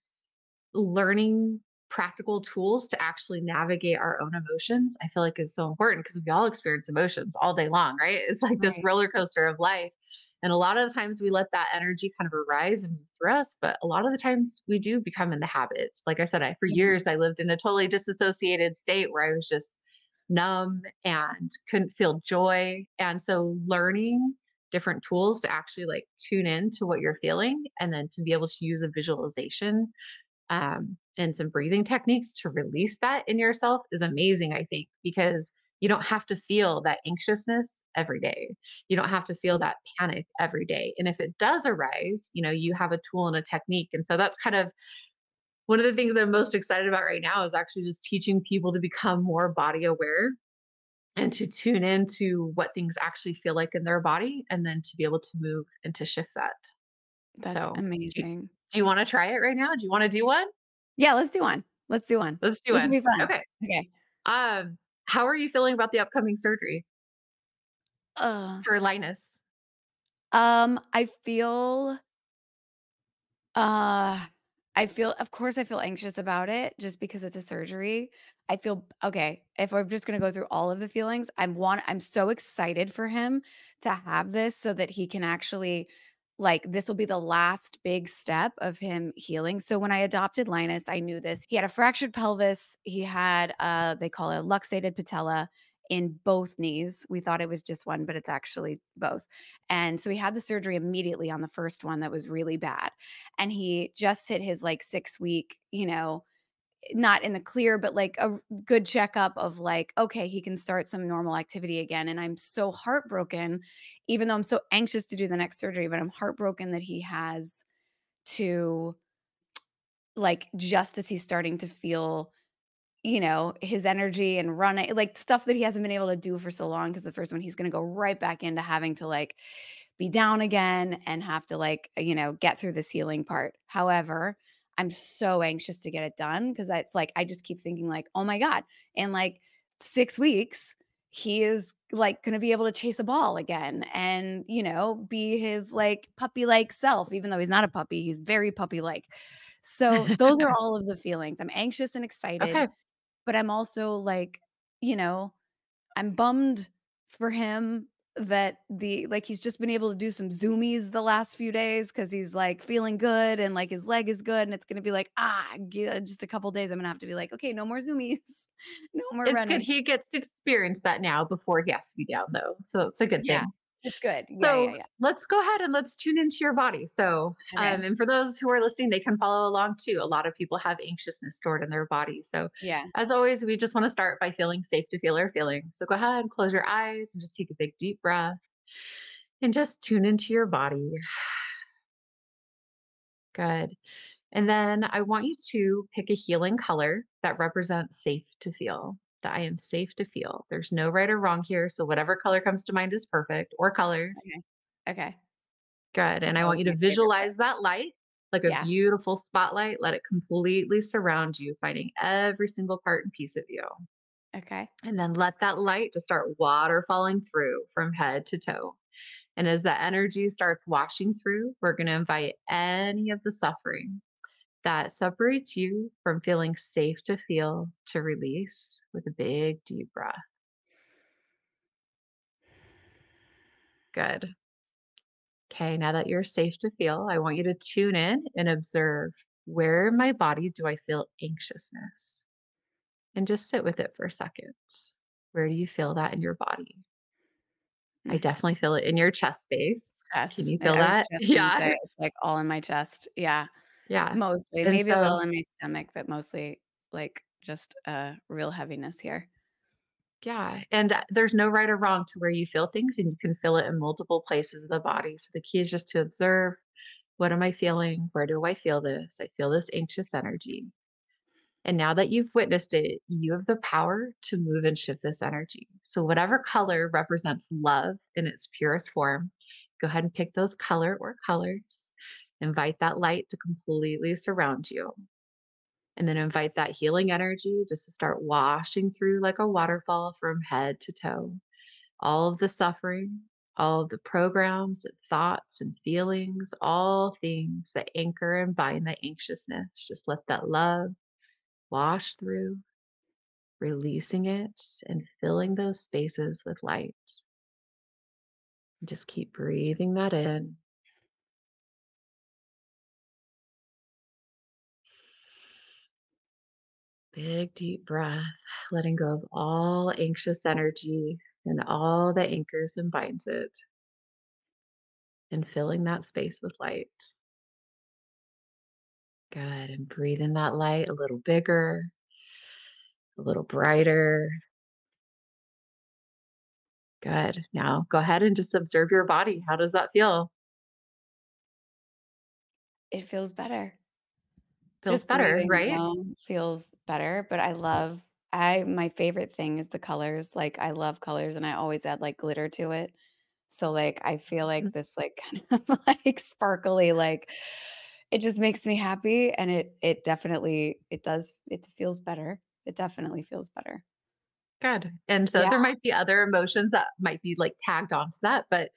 learning practical tools to actually navigate our own emotions, I feel like is so important because we all experience emotions all day long, right? It's like this roller coaster of life. And a lot of the times we let that energy kind of arise and move through us, but a lot of the times we do become in the habit. Like I said, I for Mhm. years I lived in a totally disassociated state where I was just numb and couldn't feel joy. And so learning different tools to actually like tune in to what you're feeling and then to be able to use a visualization um, and some breathing techniques to release that in yourself is amazing, I think, because you don't have to feel that anxiousness every day. You don't have to feel that panic every day. And if it does arise, you know, you have a tool and a technique. And so that's kind of one of the things I'm most excited about right now is actually just teaching people to become more body aware and to tune into what things actually feel like in their body and then to be able to move and to shift that. That's So, amazing. do you want to try it right now? Do you want to do one? Yeah, let's do one. Let's do one. Let's do This will one. be fun. Okay. Okay. Um, how are you feeling about the upcoming surgery Uh, for Linus? um, I feel Uh, I feel of course I feel anxious about it just because it's a surgery. I feel okay, if we're just gonna go through all of the feelings, I'm one I'm so excited for him to have this so that he can actually like this will be the last big step of him healing. So when I adopted Linus, I knew this. He had a fractured pelvis. He had uh they call it a luxated patella in both knees. We thought it was just one, but it's actually both. And so he had the surgery immediately on the first one that was really bad and he just hit his like 6 week, you know, not in the clear, but like a good checkup of like, okay, he can start some normal activity again. And I'm so heartbroken, even though I'm so anxious to do the next surgery, but I'm heartbroken that he has to like just as he's starting to feel you know, his energy and running like stuff that he hasn't been able to do for so long because the first one he's gonna go right back into having to like be down again and have to like, you know, get through this healing part. However, I'm so anxious to get it done because it's like I just keep thinking like, "Oh my god, in like 6 weeks, he is like going to be able to chase a ball again and, you know, be his like puppy like self, even though he's not a puppy, he's very puppy like. So those are all of the feelings. I'm anxious and excited, Okay. but I'm also like, you know, I'm bummed for him that the like he's just been able to do some zoomies the last few days because he's like feeling good and like his leg is good and it's gonna be like ah uh, just a couple days I'm gonna have to be like okay no more zoomies no more It's good he gets to experience that now before he has to be down though, so it's a good yeah thing. It's good yeah So yeah yeah let's go ahead and let's tune into your body. So, okay um, and for those who are listening, they can follow along too. A lot of people have anxiousness stored in their body. So, yeah as always, we just want to start by feeling safe to feel our feelings. So, go ahead and close your eyes and just take a big deep breath and just tune into your body. Good. And then I want you to pick a healing color that represents safe to feel. That I am safe to feel. There's no right or wrong here. So, whatever color comes to mind is perfect, or colors. okay okay Good, and I want you to visualize that light like a yeah beautiful spotlight. Let it completely surround you, finding every single part and piece of you. okay And then let that light just start waterfalling through from head to toe. And as that energy starts washing through, we're going to invite any of the suffering that separates you from feeling safe to feel to release with a big deep breath. Good. Okay, now that you're safe to feel, I want you to tune in and observe where in my body do I feel anxiousness? And just sit with it for a second. Where do you feel that in your body? I Mm, definitely feel it in your chest space. Can you feel I that? Yeah. say it's like all in my chest yeah Yeah. mostly And maybe a little in my stomach but mostly like just a real heaviness here yeah. And uh, there's no right or wrong to where you feel things, and you can feel it in multiple places of the body. So the key is just to observe what am I feeling? Where do I feel this? I feel this anxious energy. And now that you've witnessed it, you have the power to move and shift this energy. So, whatever color represents love in its purest form, go ahead and pick those color or colors. Invite that light to completely surround you. And then invite that healing energy just to start washing through like a waterfall from head to toe. All of the suffering, all of the programs and thoughts and feelings, all things that anchor and bind that anxiousness. Just let that love wash through releasing it and filling those spaces with light. Just keep breathing that in. Big deep breath, letting go of all anxious energy and all that anchors and binds it, and filling that space with light. Good. And breathe in that light a little bigger, a little brighter. Good. Now go ahead and just observe your body. How does that feel? it feels better Feels Just better, breathing right? feels better, but I love I my favorite thing is the colors, like, I love colors, and I always add, like, glitter to it. So, like, I feel like mm-hmm. this, like, kind of, like, sparkly, like it just makes me happy, and it it definitely it does it feels better. It definitely feels better. Good. And so Yeah, there might be other emotions that might be like tagged onto that. But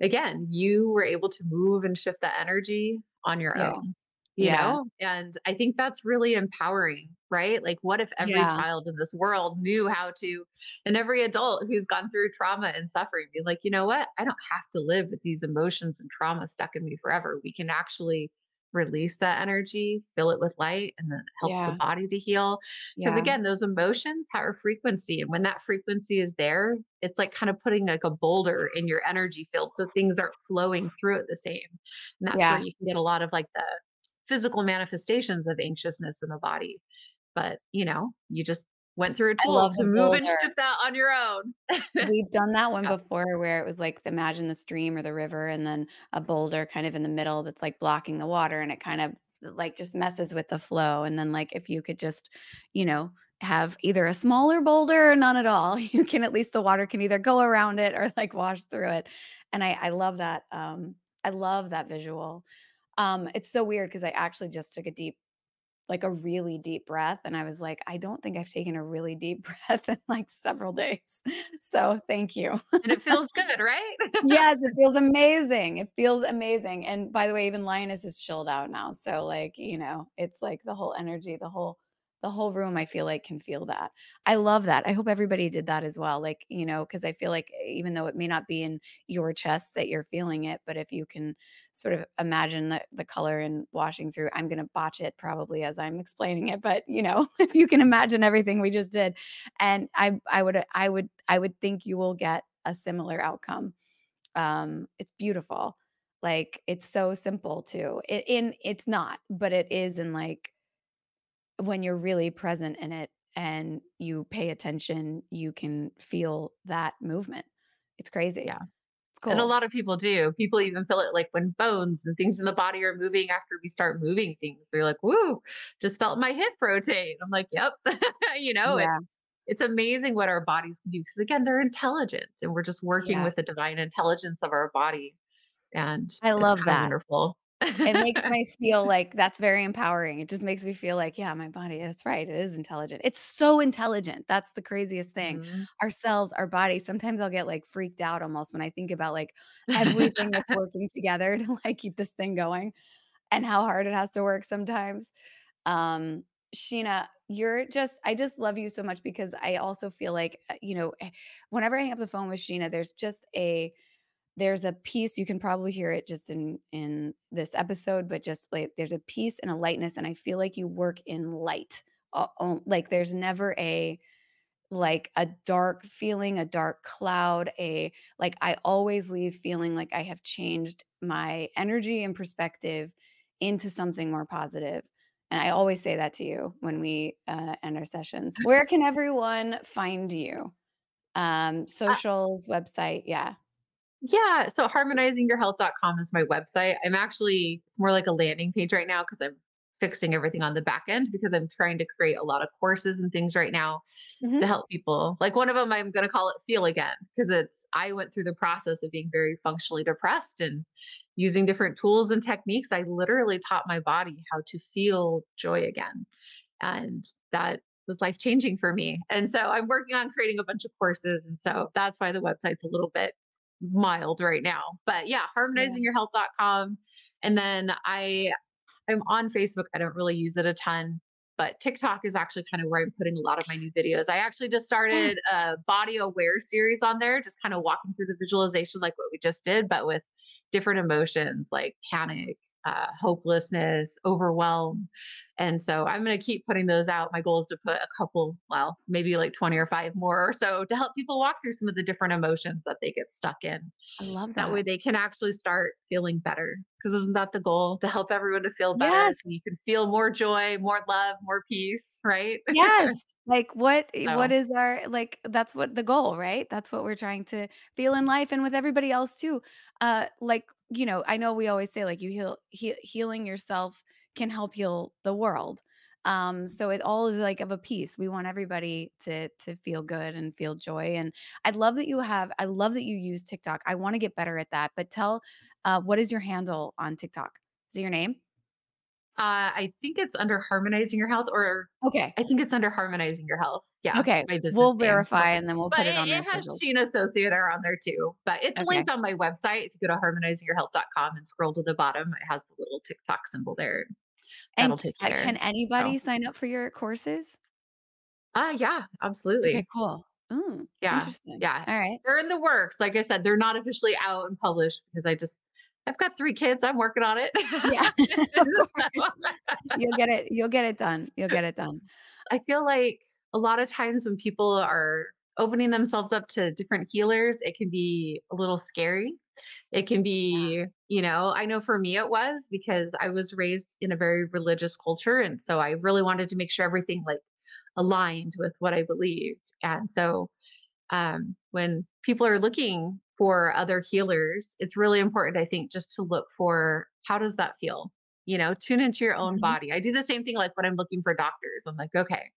again, you were able to move and shift that energy on your yeah, own, you yeah, know? And I think that's really empowering, right? Like, what if every yeah, child in this world knew how to, and every adult who's gone through trauma and suffering, be like, you know what? I don't have to live with these emotions and trauma stuck in me forever. We can actually release that energy, fill it with light, and then it helps the body to heal because yeah, again, those emotions have a frequency. And when that frequency is there, it's like kind of putting like a boulder in your energy field. So things aren't flowing through it the same. And that's where you can get a lot of like the physical manifestations of anxiousness in the body. But, you know, you just went through a tool love to move and shift that on your own. We've done that one Yeah. before where it was like imagine the stream or the river and then a boulder kind of in the middle that's like blocking the water and it kind of like just messes with the flow. And then like if you could just, you know, have either a smaller boulder or none at all, you can at least the water can either go around it or like wash through it. And I I love that. Um I love that visual. Um it's so weird because I actually just took a deep like a really deep breath. And I was like, I don't think I've taken a really deep breath in like several days. So thank you. And it feels good, right? yes, it feels amazing. It feels amazing. And by the way, even Linus is chilled out now. So like, you know, it's like the whole energy, the whole the whole room I feel like can feel that. I love that. I hope everybody did that as well. Like, you know, because I feel like eh, even though it may not be in your chest that you're feeling it, but if you can sort of imagine the, the color and washing through, I'm going to botch it probably as I'm explaining it. But, you know, if you can imagine everything we just did, and I, I would, I would, I would think you will get a similar outcome. Um, it's beautiful. Like it's so simple too. It in it's not, but it is in like when you're really present in it and you pay attention, you can feel that movement. It's crazy. Yeah. It's cool. And a lot of people do. People even feel it like when bones and things in the body are moving after we start moving things. They're like, "Woo, just felt my hip rotate." I'm like, "Yep." you know, Yeah. it's it's amazing what our bodies can do because again, they're intelligent and we're just working Yeah. with the divine intelligence of our body and I love that. wonderful. It makes me feel like that's very empowering. It just makes me feel like, yeah, my body, that's right. It is intelligent. It's so intelligent. That's the craziest thing. Mhm. Our cells, our body, sometimes I'll get like freaked out almost when I think about like everything that's working together to like keep this thing going and how hard it has to work sometimes. Um, Sheena, you're just, I just love you so much because I also feel like, uh, you know, eh, whenever I hang up the phone with Sheena, there's just a, there's a piece you can probably hear it just in in this episode but just like there's a peace and a lightness and i feel like you work in light uh, uh, like there's never a like a dark feeling a dark cloud a like i always leave feeling like i have changed my energy and perspective into something more positive and i always say that to you when we uh, end our sessions. Where can everyone find you? Um Uh, socials website yeah Yeah, so harmonizingyourhealth.com is my website. I'm actually it's more like a landing page right now because I'm fixing everything on the back end because I'm trying to create a lot of courses and things right now to Mhm. help people. Like one of them I'm going to call it feel again because it's I went through the process of being very functionally depressed and using different tools and techniques. I literally taught my body how to feel joy again. And that was life changing for me. And so I'm working on creating a bunch of courses. And so that's why the website's a little bit mild right now. But yeah, harmonizingyourhealth.com. And then I I'm on Facebook. I don't really use it a ton, but TikTok is actually kind of where I'm putting a lot of my new videos. I actually just started Yes. a body aware series on there, just kind of walking through the visualization like what we just did, but with different emotions like panic, uh, hopelessness, overwhelm. And so I'm going to keep putting those out. My goal is to put a couple, well, maybe like 20 or five more or so to help people walk through some of the different emotions that they get stuck in. I love That That way they can actually start feeling better. Because isn't that the goal? To help everyone to feel better so Yes. you can feel more joy, more love, more peace, right? Yes. Like what eh, what so is our like that's what the goal, right? That's what we're trying to feel in life and with everybody else too. Uh like, you know, I know we always say like you heal he, healing yourself can help heal the world. Um so it all is like of a piece. We want everybody to to feel good and feel joy and I'd love that you have I love that you use TikTok. I want to get better at that. But tell uh what is your handle on TikTok? Is it your name? uh, I think it's under harmonizing your health, or Okay. I think it's under harmonizing your health. Yeah, Okay. We'll verify and then we'll but put it on the it has socials. Sheena Sosiadar on there too. But it's Okay. linked on my website. If you go to harmonizingyourhealth.com and scroll to the bottom, it has the little TikTok symbol there. That'll And take uh, there. can So anybody sign up for your courses? uh yeah, Okay, absolutely. cool. Mm, Yeah, interesting. yeah. Alright. They're in the works. Like I said, they're not officially out and published because I just I've got 3 kids, I'm working on it. Yeah, of course. So, You'll get it you'll get it done. You'll get it done. I feel like a lot of times when people are opening themselves up to different healers, it can be a little scary. It can Yeah. be, you know, I know for me it was because I was raised in a very religious culture, and so I really wanted to make sure everything, like, aligned with what I believed, and so um, when people are looking for other healers, it's really important, I think, just to look for how does that feel? You know, tune into your own Mhm. body. I do the same thing like when I'm looking for doctors. I'm like, okay,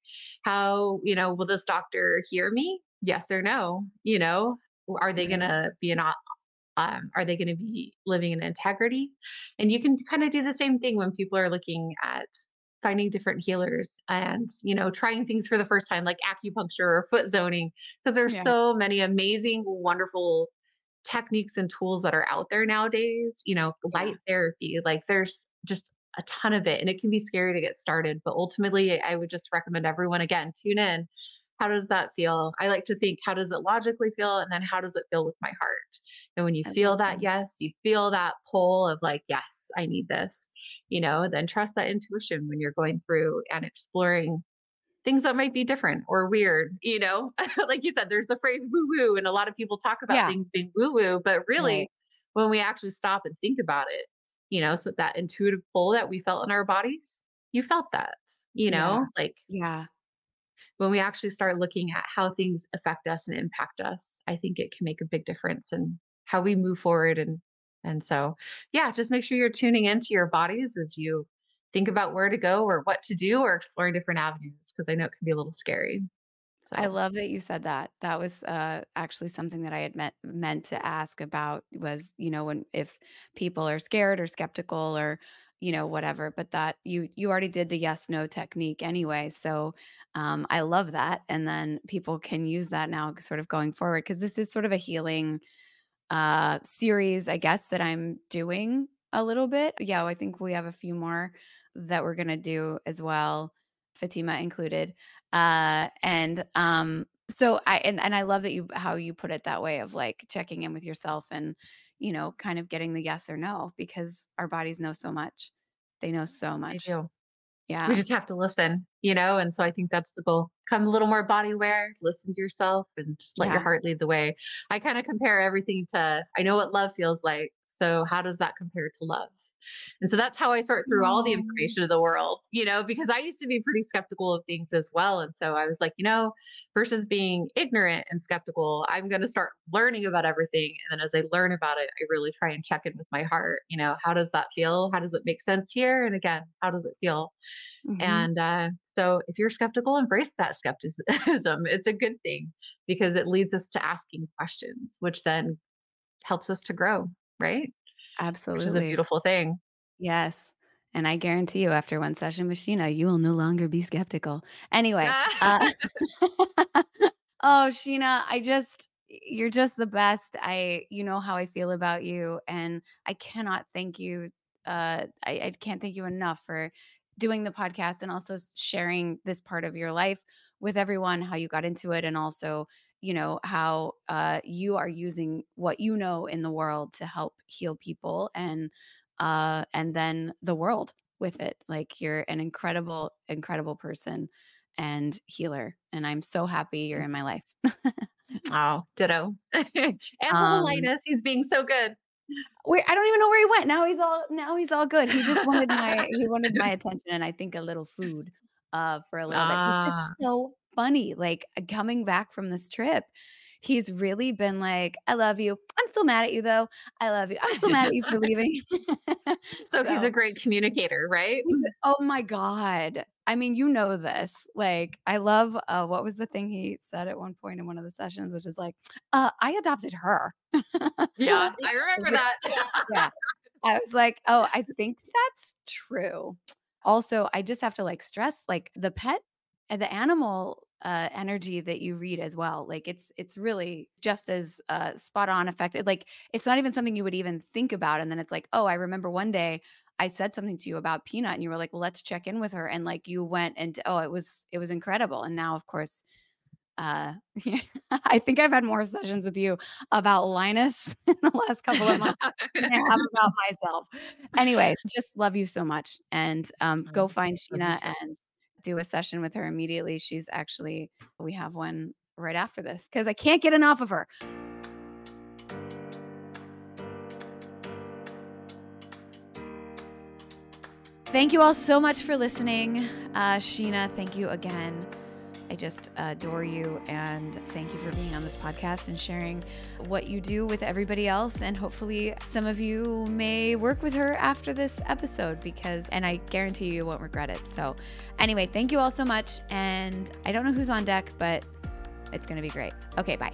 how, you know, will this doctor hear me? Yes or no? You know, are they going to be an, um, are they going to be living in integrity? And you can kind of do the same thing when people are looking at finding different healers and you know trying things for the first time like acupuncture or foot zoning because there's Yeah. so many amazing wonderful techniques and tools that are out there nowadays you know Yeah. light therapy like there's just a ton of it and it can be scary to get started but ultimately i would just recommend everyone again tune in how does that feel i like to think how does it logically feel and then how does it feel with my heart and when you I feel that that. yes you feel that pull of like yes i need this you know then trust that intuition when you're going through and exploring things that might be different or weird, you know? like you said, there's the phrase woo woo, and a lot of people talk about Yeah. things being woo woo, but really, Right. when we actually stop and think about it, you know, so that intuitive pull that we felt in our bodies, you felt that, you Yeah. know, like Yeah. When we actually start looking at how things affect us and impact us, I think it can make a big difference in how we move forward. And and so, yeah, just make sure you're tuning into your bodies as you think about where to go or what to do or exploring different avenues because I know it can be a little scary. So. I love that you said that. That was uh, actually something that I had meant meant to ask about was, you know, when if people are scared or skeptical or, you know, whatever. But that you you already did the yes no technique anyway. So um, I love that, and then people can use that now, sort of going forward, because this is sort of a healing uh series, I guess, that I'm doing a little bit. Yeah, I think we have a few more that we're gonna do as well, Fatima included. Uh and um so I and, and I love that you how you put it that way of like checking in with yourself and you know, kind of getting the yes or no because our bodies know so much. They know so much. do. Yeah. We just have to listen, you know? And so I think that's the goal. Come a little more body aware, listen to yourself, and just let your heart lead the way. I kind of compare everything to I know what love feels like. So how does that compare to love? And so that's how I sort through all the Oh, information of the world, you know, because I used to be pretty skeptical of things as well. And so I was like, you know, versus being ignorant and skeptical, I'm going to start learning about everything. And then as I learn about it, I really try and check in with my heart. You know, how does that feel? How does it make sense here? And again, how does it feel? mhm. And uh, so if you're skeptical, embrace that skepticism. It's a good thing because it leads us to asking questions, which then helps us to grow, right? Absolutely. Which is a beautiful thing. Yes. And I guarantee you after one session with Sheena, you will no longer be skeptical. Anyway, uh Oh, Sheena, I just you're just the best. I you know how I feel about you and I cannot thank you uh I, I can't thank you enough for doing the podcast and also sharing this part of your life with everyone, how you got into it and also, you know, how uh you are using what you know in the world to help heal people and uh and then the world with it. Like you're an incredible incredible person and healer, and I'm so happy you're in my life. Oh, ditto. and Um, Linus, he's being so good. where I don't even know where he went. Now he's all now he's all good. He just wanted my he wanted my attention and I think a little food, uh, for a little bit. He's just ah, so funny, like, uh, coming back from this trip, he's really been like, "I love you. I'm still mad at you, though. I love you. I'm still mad at you for leaving." so he's a great communicator, right? Oh my god. I mean, you know this. Like, I love, uh, what was the thing he said at one point in one of the sessions, which is like, "Uh, I adopted her." Yeah, Yeah, I remember that. yeah. I was like, "Oh, I think that's true." Also, I just have to, like, stress, like, the pet and the animal, uh, energy that you read as well, like, it's it's really just as, uh, spot on affected like, it's not even something you would even think about, and then it's like, "Oh, I remember one day I said something to you about Peanut, and you were like, well, let's check in with her,' and, like, you went and oh, it was it was incredible, and now, of course, uh, I think I've had more sessions with you about Linus in the last couple of months than I have about myself. Anyways, just love you so much, and, um, go Oh, find Sheena and do a session with her immediately. She's actually we have one right after this because I can't get enough of her. Thank you all so much for listening. Uh, Sheena, thank you again. I just adore you and thank you for being on this podcast and sharing what you do with everybody else. And hopefully, some of you may work with her after this episode because, and I guarantee you, you won't regret it. So, anyway, thank you all so much. And I don't know who's on deck, but it's going to be great. Okay, bye.